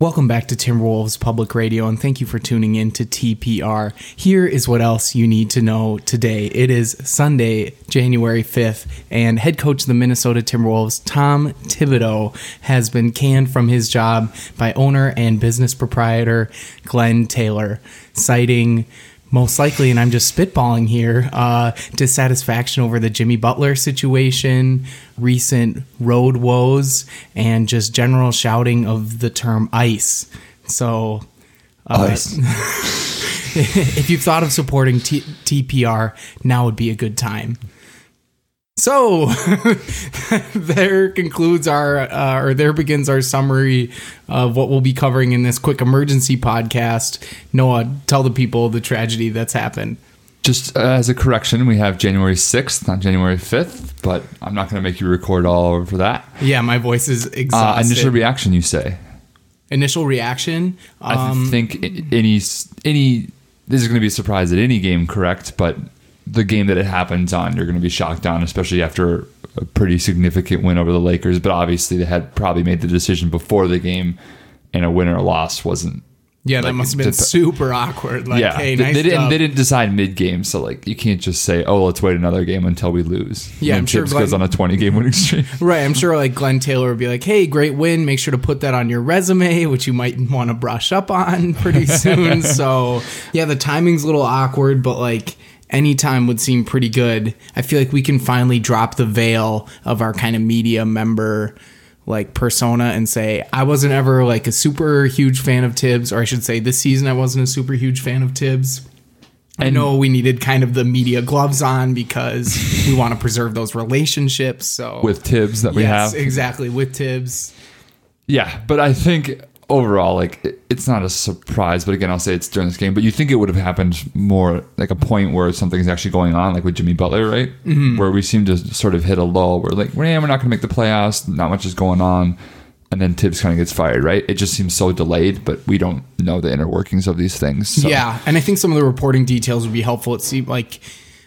Welcome back to Timberwolves Public Radio, and thank you for tuning in to TPR. Here is what else you need to know today. It is Sunday, January 5th, and head coach of the Minnesota Timberwolves, Tom Thibodeau, has been canned from his job by owner and business proprietor Glenn Taylor, citing most likely, and I'm just spitballing here, uh, dissatisfaction over the Jimmy Butler situation, recent road woes, and just general shouting of the term ice. So, uh, Ice. if you've thought of supporting T- TPR, now would be a good time. So, there concludes our, uh, or there begins our summary of what we'll be covering in this quick emergency podcast. Noah, tell the people the tragedy that's happened. Just uh, as a correction, we have January 6th, not January 5th, but I'm not going to make you record all over for that. Yeah, my voice is Uh, exhausted. initial reaction, you say? Initial reaction. I Um, think any any this is going to be a surprise at any game, correct? But the game that it happens on, you're going to be shocked on, especially after a pretty significant win over the Lakers. But obviously, they had probably made the decision before the game, and a win or a loss wasn't. yeah, that must have been dep- super awkward. Like, yeah, hey, they, nice they didn't. They didn't decide mid game, so like you can't just say, "Oh, let's wait another game until we lose." Yeah, I'm sure Tibbs Glenn- goes on a 20 game winning streak. Right, I'm sure like Glenn Taylor would be like, "Hey, great win. Make sure to put that on your resume, which you might want to brush up on pretty soon." so, yeah, the timing's a little awkward, but like any time would seem pretty good. I feel like we can finally drop the veil of our kind of media member like persona and say I wasn't ever like a super huge fan of Tibbs, or I should say this season I wasn't a super huge fan of Tibbs. I know we needed kind of the media gloves on because we want to preserve those relationships. So with Tibbs that we yes, have. exactly with Tibbs. Yeah, but I think overall, like it- it's not a surprise. But again, I'll say it's during this game. But you think it would have happened more like a point where something's actually going on, like with Jimmy Butler, right? Mm-hmm. Where we seem to sort of hit a lull. Where like, well, we're not going to make the playoffs. Not much is going on. And then Tibbs kind of gets fired, right? It just seems so delayed, but we don't know the inner workings of these things. So. Yeah, and I think some of the reporting details would be helpful. It seemed like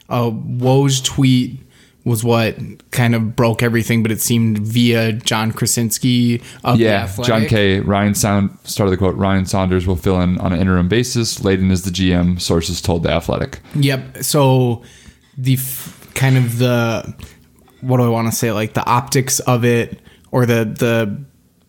uh, Woj's tweet was what kind of broke everything, but it seemed via John Krawczynski of Yeah. John K. Ryan Sound started the quote. Ryan Saunders will fill in on an interim basis. Layden is the GM. Sources told the Athletic. Yep. So the f- kind of the what do I want to say? Like the optics of it, or the the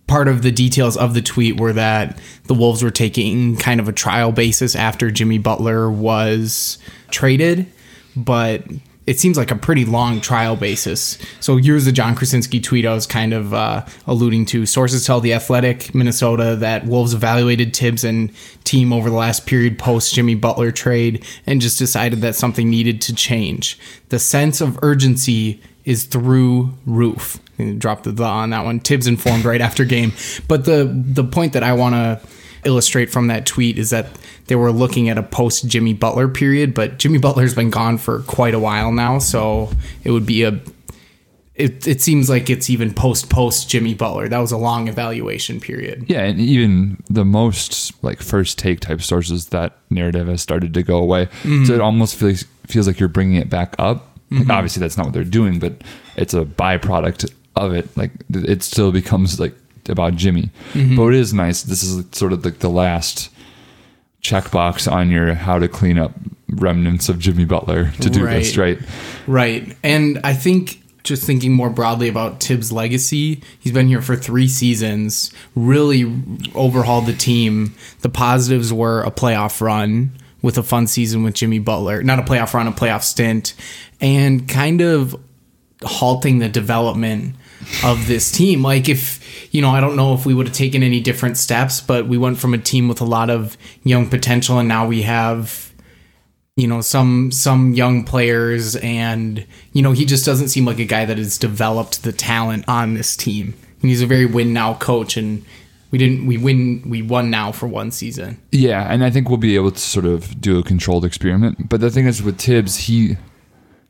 part of the details of the tweet were that the Wolves were taking kind of a trial basis after Jimmy Butler was traded, but it seems like a pretty long trial basis. So here's the John Krawczynski tweet I was kind of uh, alluding to. Sources tell the Athletic Minnesota that Wolves evaluated Tibbs and team over the last period post Jimmy Butler trade and just decided that something needed to change. The sense of urgency is through roof. Drop the the on that one. Tibbs informed right after game. But the the point that I want to illustrate from that tweet is that they were looking at a post Jimmy Butler period, but Jimmy Butler's been gone for quite a while now, so it would be a it, it seems like it's even post post Jimmy Butler. That was a long evaluation period. Yeah, and even the most like first take type sources, that narrative has started to go away. Mm-hmm. So it almost feels feels like you're bringing it back up. Like, obviously, that's not what they're doing, but it's a byproduct of it. Like it still becomes like about Jimmy. Mm-hmm. But it is nice. This is sort of like the last checkbox on your how to clean up remnants of Jimmy Butler to do this, Right. right? Right. And I think just thinking more broadly about Tibbs' legacy, he's been here for three seasons, really overhauled the team. The positives were a playoff run with a fun season with Jimmy Butler, not a playoff run, a playoff stint, and kind of halting the development of this team. Like if you know, I don't know if we would have taken any different steps, but we went from a team with a lot of young potential and now we have you know some some young players and you know he just doesn't seem like a guy that has developed the talent on this team. And he's a very win now coach and we didn't we win we won now for one season. Yeah, and I think we'll be able to sort of do a controlled experiment. But the thing is with Tibbs, he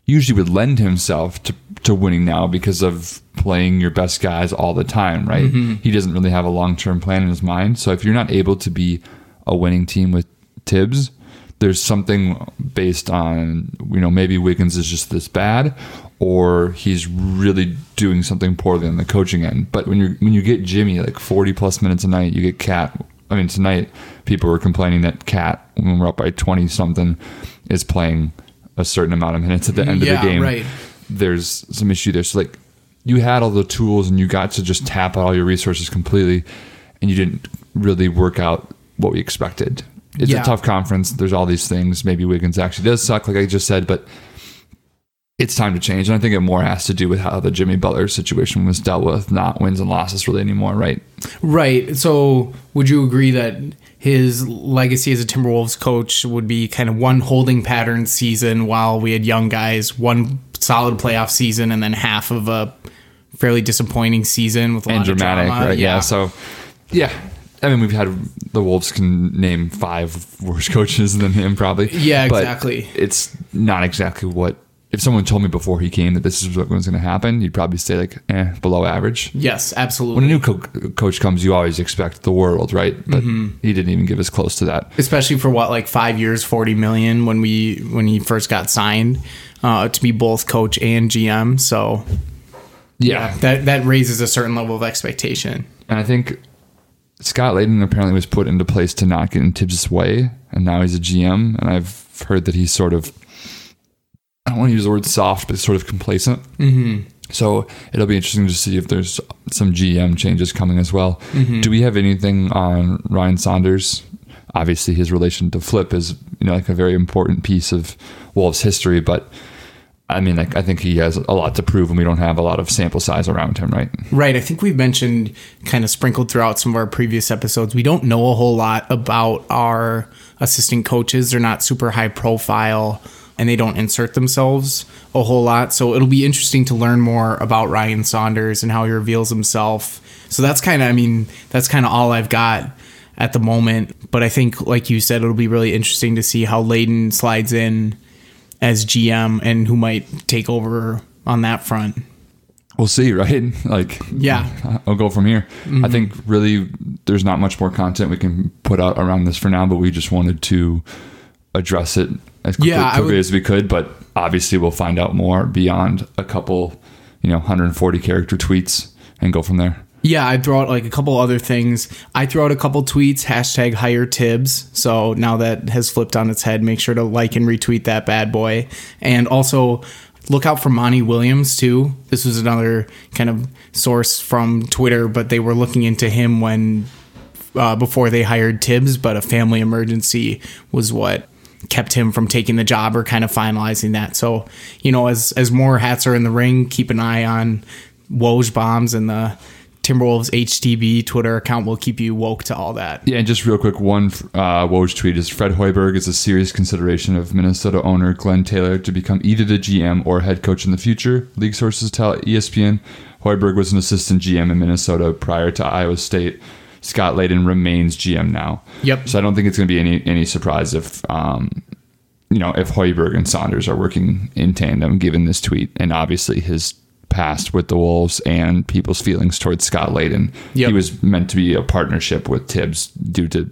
usually would lend himself to, to winning now because of playing your best guys all the time, right? Mm-hmm. He doesn't really have a long term plan in his mind. So if you're not able to be a winning team with Tibbs, there's something based on, you know, maybe Wiggins is just this bad or he's really doing something poorly on the coaching end. But when you when you get Jimmy like 40 plus minutes a night, you get KAT I mean, tonight people were complaining that KAT, when we're up by twenty something, is playing a certain amount of minutes at the end Yeah, of the game. right. There's some issue there. So like, you had all the tools and you got to just tap out all your resources completely, and you didn't really work out what we expected. It's Yeah. a tough conference. There's all these things. Maybe Wiggins actually does suck, like I just said, but it's time to change. And I think it more has to do with how the Jimmy Butler situation was dealt with, not wins and losses really anymore, right? Right. So, would you agree that his legacy as a Timberwolves coach would be kind of one holding pattern season while we had young guys, one solid playoff season, and then half of a fairly disappointing season with a and lot dramatic, of drama? right? Yeah. So, yeah. I mean, we've had the Wolves can name five worse coaches than him, probably. Yeah, exactly. it's not exactly what. If someone told me before he came that this is what was going to happen, you'd probably say like, eh, below average. yes, absolutely. When a new co- coach comes, you always expect the world, right? But Mm-hmm. he didn't even give us close to that. Especially for what, like five years, forty million when we when he first got signed uh, to be both coach and GM. So Yeah, that that raises a certain level of expectation. and I think Scott Layden apparently was put into place to not get in Tibbs' way, and now he's a GM. And I've heard that he's sort of, I don't want to use the word soft, but sort of complacent. Mm-hmm. So it'll be interesting to see if there's some GM changes coming as well. Do we have anything on Ryan Saunders? Obviously, his relation to Flip is you know like a very important piece of Wolves history, but. I mean, like I think he has a lot to prove, and we don't have a lot of sample size around him, right? Right. I think we've mentioned kind of sprinkled throughout some of our previous episodes. We don't know a whole lot about our assistant coaches. They're not super high profile and they don't insert themselves a whole lot. So it'll be interesting to learn more about Ryan Saunders and how he reveals himself. So that's kind of, I mean, that's kind of all I've got at the moment. But I think, like you said, it'll be really interesting to see how Layden slides in as GM and who might take over on that front. We'll see, right? Like, Yeah. I'll go from here. I mm-hmm. think really there's not much more content we can put out around this for now, but we just wanted to address it as quickly, Yeah, quickly would- as we could. But obviously, we'll find out more beyond a couple, you know, 140 character tweets and go from there. Yeah, I throw out like a couple other things. I throw out a couple tweets, hashtag hire Tibbs. So now that has flipped on its head, make sure to like and retweet that bad boy. And also look out for Monty Williams too. This was another kind of source from Twitter, but they were looking into him when uh, before they hired Tibbs, but a family emergency was what kept him from taking the job or kind of finalizing that. So, you know, as as more hats are in the ring, keep an eye on Woj bombs and the Timberwolves HTB Twitter account will keep you woke to all that. Yeah, and just real quick, one uh, Woj tweet is Fred Hoiberg is a serious consideration of Minnesota owner Glenn Taylor to become either the GM or head coach in the future. League sources tell ESPN Hoiberg was an assistant GM in Minnesota prior to Iowa State. Scott Layden remains GM now. Yep. So I don't think it's going to be any any surprise if um, you know if Hoiberg and Saunders are working in tandem, given this tweet, and obviously his past with the Wolves and people's feelings towards Scott Layden. Yep. He was meant to be a partnership with Tibbs due to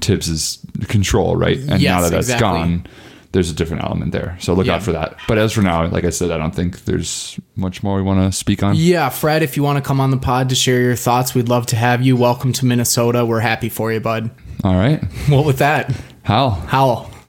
Tibbs's control, right? And Yes, now that that's exactly. gone, there's a different element there. So look Yeah. out for that. But as for now, like I said, I don't think there's much more we want to speak on. Yeah, Fred, if you want to come on the pod to share your thoughts, we'd love to have you. Welcome to Minnesota. We're happy for you, bud. All right. Well, with that, Hal. Howell.